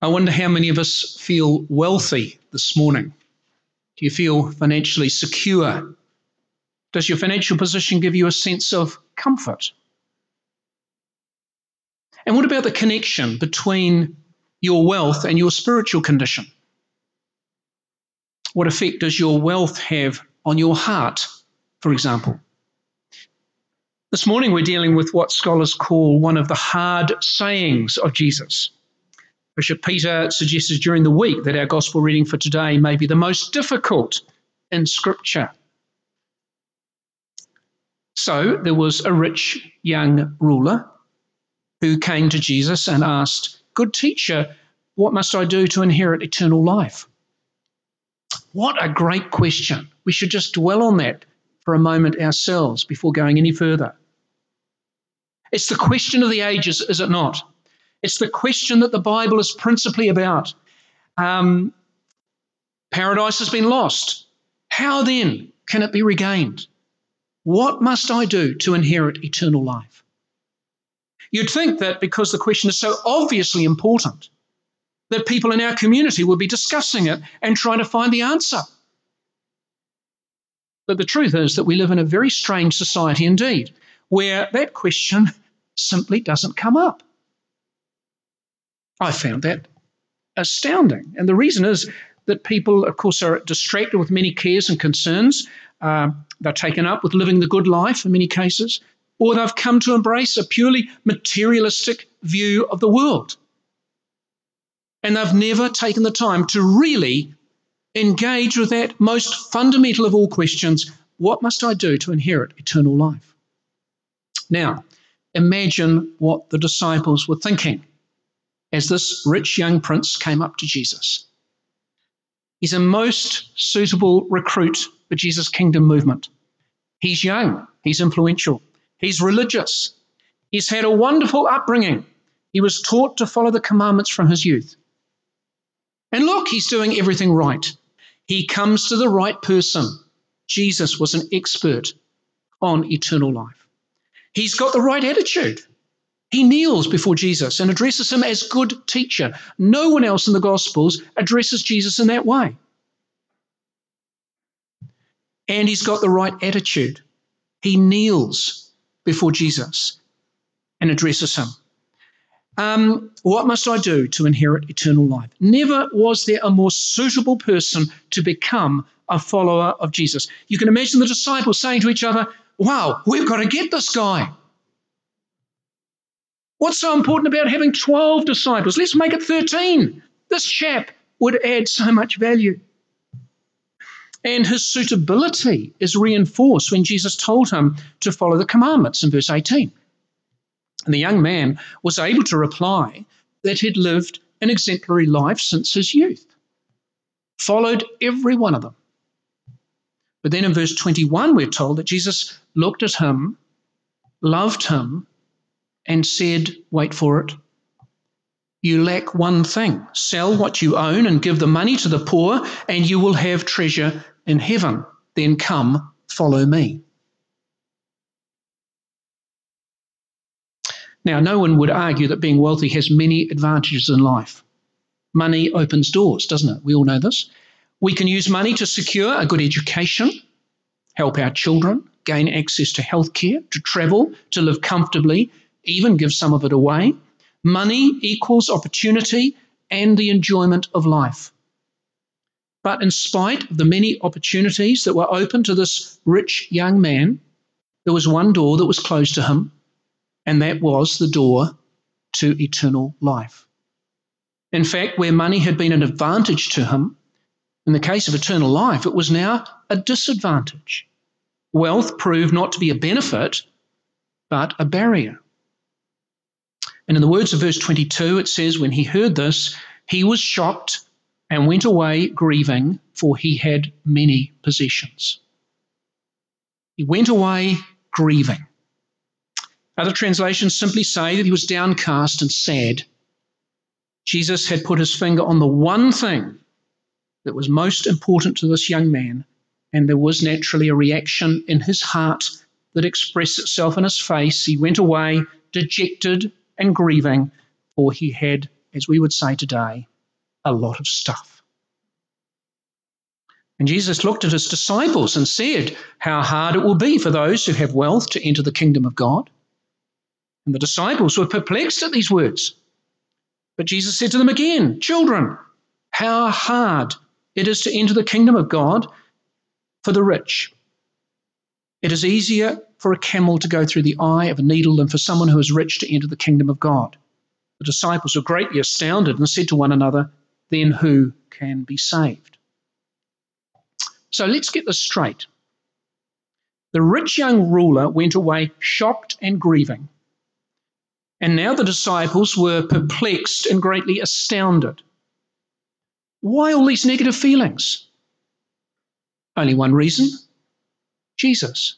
I wonder how many of us feel wealthy this morning. Do you feel financially secure? Does your financial position give you a sense of comfort? And what about the connection between your wealth and your spiritual condition? What effect does your wealth have on your heart, for example? This morning we're dealing with what scholars call one of the hard sayings of Jesus. Bishop Peter suggested during the week that our gospel reading for today may be the most difficult in Scripture. So there was a rich young ruler who came to Jesus and asked, Good teacher, what must I do to inherit eternal life? What a great question. We should just dwell on that for a moment ourselves before going any further. It's the question of the ages, is it not? It's the question that the Bible is principally about. Um, paradise has been lost. How then can it be regained? What must I do to inherit eternal life? You'd think that because the question is so obviously important, that people in our community would be discussing it and trying to find the answer. But the truth is that we live in a very strange society indeed, where that question simply doesn't come up. I found that astounding. And the reason is that people, of course, are distracted with many cares and concerns. Uh, they're taken up with living the good life in many cases, or they've come to embrace a purely materialistic view of the world. And they've never taken the time to really engage with that most fundamental of all questions what must I do to inherit eternal life? Now, imagine what the disciples were thinking as this rich young prince came up to Jesus. He's a most suitable recruit for Jesus' kingdom movement. He's young, he's influential, he's religious, he's had a wonderful upbringing. He was taught to follow the commandments from his youth. And look, he's doing everything right. He comes to the right person. Jesus was an expert on eternal life. He's got the right attitude. He kneels before Jesus and addresses him as good teacher. No one else in the Gospels addresses Jesus in that way. And he's got the right attitude. He kneels before Jesus and addresses him. Um, what must I do to inherit eternal life? Never was there a more suitable person to become a follower of Jesus. You can imagine the disciples saying to each other, Wow, we've got to get this guy. What's so important about having 12 disciples? Let's make it 13. This chap would add so much value. And his suitability is reinforced when Jesus told him to follow the commandments in verse 18. And the young man was able to reply that he'd lived an exemplary life since his youth, followed every one of them. But then in verse 21, we're told that Jesus looked at him, loved him, and said, Wait for it. You lack one thing. Sell what you own and give the money to the poor, and you will have treasure in heaven. Then come, follow me. Now, no one would argue that being wealthy has many advantages in life. Money opens doors, doesn't it? We all know this. We can use money to secure a good education, help our children, gain access to healthcare, to travel, to live comfortably, even give some of it away. Money equals opportunity and the enjoyment of life. But in spite of the many opportunities that were open to this rich young man, there was one door that was closed to him, and that was the door to eternal life. In fact, where money had been an advantage to him, in the case of eternal life, it was now a disadvantage. Wealth proved not to be a benefit, but a barrier. And in the words of verse 22, it says, When he heard this, he was shocked and went away grieving, for he had many possessions. He went away grieving. Other translations simply say that he was downcast and sad. Jesus had put his finger on the one thing that was most important to this young man, and there was naturally a reaction in his heart that expressed itself in his face. He went away dejected and grieving, for he had, as we would say today, a lot of stuff. And Jesus looked at his disciples and said how hard it will be for those who have wealth to enter the kingdom of God. And the disciples were perplexed at these words. But Jesus said to them again, Children, how hard it is to enter the kingdom of God for the rich. It is easier for a camel to go through the eye of a needle than for someone who is rich to enter the kingdom of God. The disciples were greatly astounded and said to one another, Then who can be saved? So let's get this straight. The rich young ruler went away shocked and grieving. And now the disciples were perplexed and greatly astounded. Why all these negative feelings? Only one reason Jesus.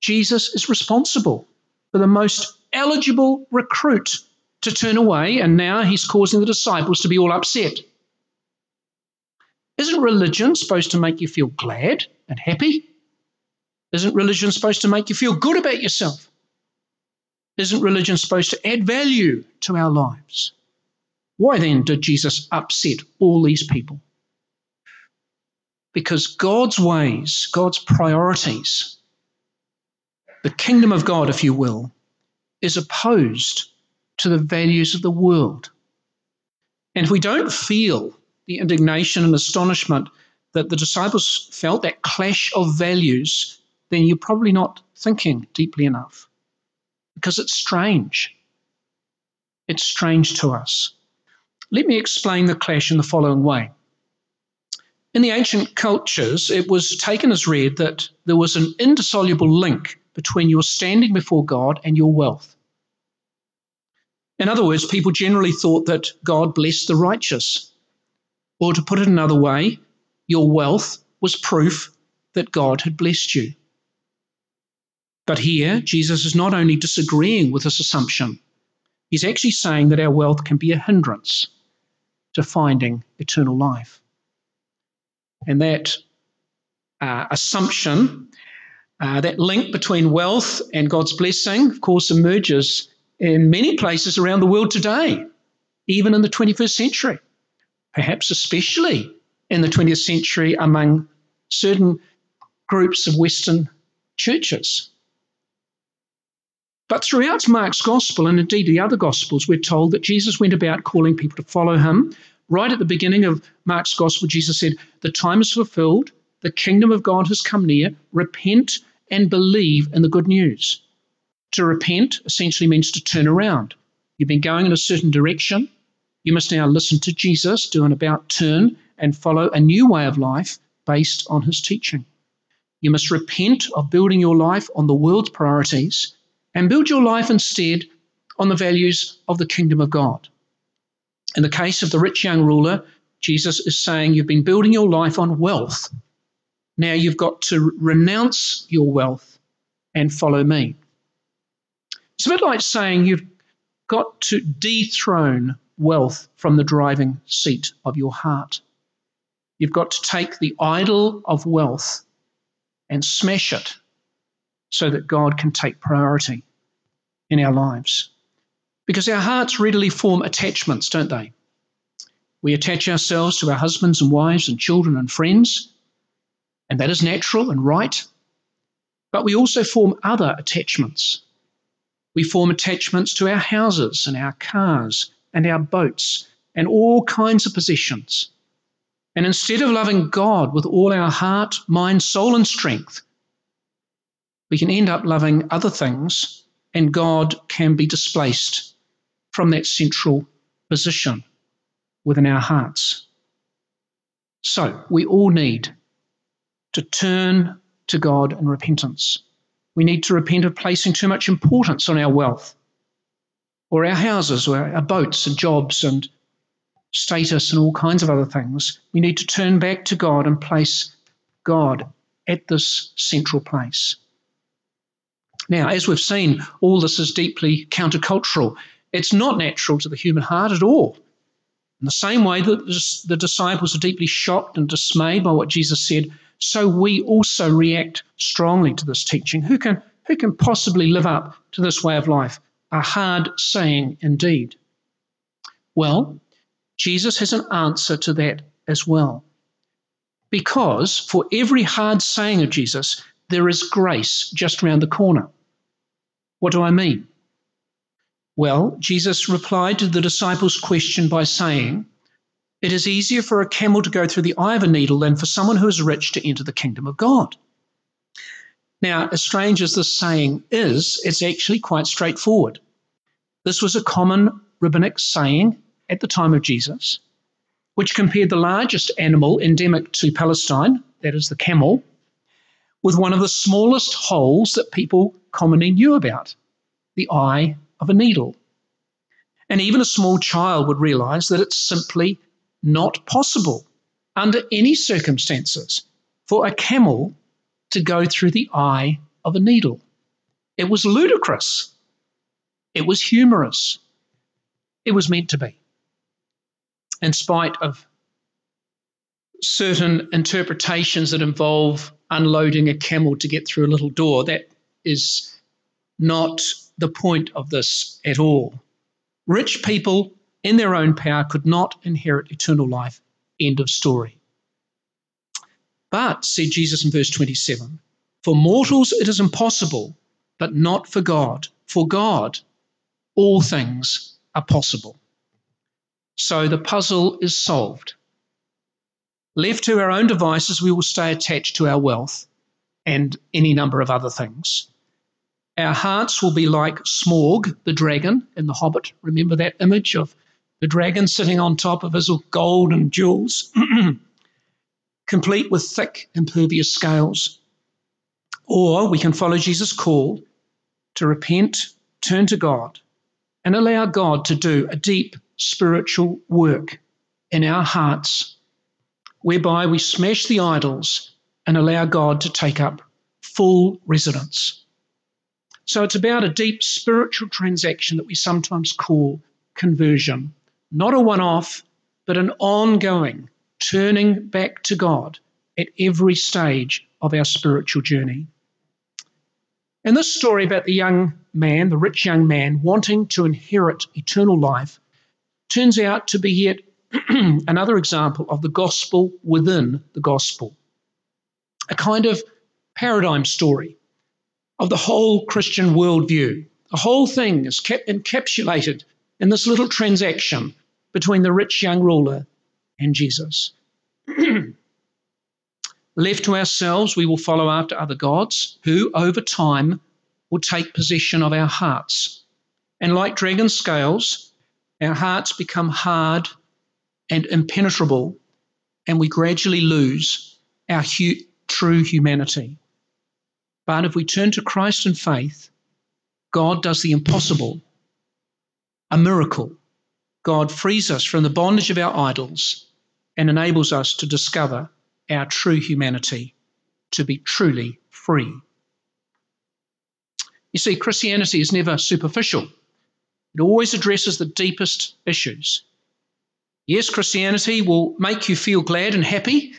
Jesus is responsible for the most eligible recruit to turn away, and now he's causing the disciples to be all upset. Isn't religion supposed to make you feel glad and happy? Isn't religion supposed to make you feel good about yourself? Isn't religion supposed to add value to our lives? Why then did Jesus upset all these people? Because God's ways, God's priorities, the kingdom of God, if you will, is opposed to the values of the world. And if we don't feel the indignation and astonishment that the disciples felt, that clash of values, then you're probably not thinking deeply enough because it's strange. It's strange to us. Let me explain the clash in the following way. In the ancient cultures, it was taken as read that there was an indissoluble link between your standing before God and your wealth. In other words, people generally thought that God blessed the righteous. Or to put it another way, your wealth was proof that God had blessed you. But here, Jesus is not only disagreeing with this assumption, he's actually saying that our wealth can be a hindrance to finding eternal life. And that uh, assumption, uh, that link between wealth and God's blessing, of course, emerges in many places around the world today, even in the 21st century, perhaps especially in the 20th century among certain groups of Western churches. But throughout Mark's gospel, and indeed the other gospels, we're told that Jesus went about calling people to follow him. Right at the beginning of Mark's gospel, Jesus said, The time is fulfilled, the kingdom of God has come near, repent and believe in the good news. To repent essentially means to turn around. You've been going in a certain direction. You must now listen to Jesus, do an about turn, and follow a new way of life based on his teaching. You must repent of building your life on the world's priorities and build your life instead on the values of the kingdom of God. In the case of the rich young ruler, Jesus is saying you've been building your life on wealth. Now you've got to renounce your wealth and follow me. It's a bit like saying you've got to dethrone wealth from the driving seat of your heart. You've got to take the idol of wealth and smash it so that God can take priority in our lives. Because our hearts readily form attachments, don't they? We attach ourselves to our husbands and wives and children and friends, and that is natural and right. But we also form other attachments. We form attachments to our houses and our cars and our boats and all kinds of possessions. And instead of loving God with all our heart, mind, soul, and strength, we can end up loving other things, and God can be displaced from that central position within our hearts. So, we all need to turn to God in repentance. We need to repent of placing too much importance on our wealth, or our houses, or our boats, and jobs, and status, and all kinds of other things. We need to turn back to God and place God at this central place. Now, as we've seen, all this is deeply countercultural. It's not natural to the human heart at all. In the same way that the disciples are deeply shocked and dismayed by what Jesus said, so we also react strongly to this teaching. Who can, who can possibly live up to this way of life? A hard saying indeed. Well, Jesus has an answer to that as well. Because for every hard saying of Jesus, there is grace just around the corner. What do I mean? Well, Jesus replied to the disciples' question by saying, It is easier for a camel to go through the eye of a needle than for someone who is rich to enter the kingdom of God. Now, as strange as this saying is, it's actually quite straightforward. This was a common rabbinic saying at the time of Jesus, which compared the largest animal endemic to Palestine, that is the camel, with one of the smallest holes that people commonly knew about, the eye of a needle. And even a small child would realize that it's simply not possible under any circumstances for a camel to go through the eye of a needle. It was ludicrous. It was humorous. It was meant to be. In spite of certain interpretations that involve unloading a camel to get through a little door, that is not the point of this at all. Rich people, in their own power, could not inherit eternal life. End of story. But, said Jesus in verse 27, for mortals it is impossible, but not for God. For God, all things are possible. So the puzzle is solved. Left to our own devices, we will stay attached to our wealth and any number of other things. Our hearts will be like Smaug, the dragon in The Hobbit. Remember that image of the dragon sitting on top of his gold and jewels, complete with thick, impervious scales. Or we can follow Jesus' call to repent, turn to God, and allow God to do a deep spiritual work in our hearts, whereby we smash the idols and allow God to take up full residence. So it's about a deep spiritual transaction that we sometimes call conversion. Not a one off, but an ongoing turning back to God at every stage of our spiritual journey. And this story about the young man, the rich young man, wanting to inherit eternal life, turns out to be yet another example of the gospel within the gospel. A kind of paradigm story of the whole Christian worldview. The whole thing is kept encapsulated in this little transaction between the rich young ruler and Jesus. Left to ourselves, we will follow after other gods who, over time, will take possession of our hearts. And like dragon scales, our hearts become hard and impenetrable, and we gradually lose our hu- true humanity. But if we turn to Christ in faith, God does the impossible, a miracle. God frees us from the bondage of our idols and enables us to discover our true humanity, to be truly free. You see, Christianity is never superficial, it always addresses the deepest issues. Yes, Christianity will make you feel glad and happy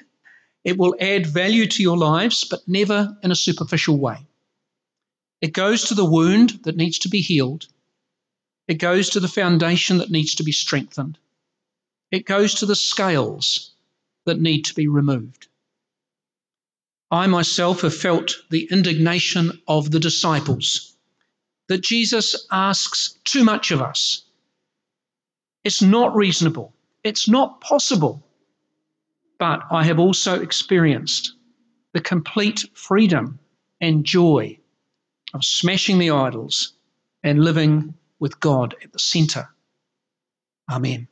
it will add value to your lives, but never in a superficial way. It goes to the wound that needs to be healed. It goes to the foundation that needs to be strengthened. It goes to the scales that need to be removed. I myself have felt the indignation of the disciples that Jesus asks too much of us. It's not reasonable. It's not possible but I have also experienced the complete freedom and joy of smashing the idols and living with God at the center. Amen.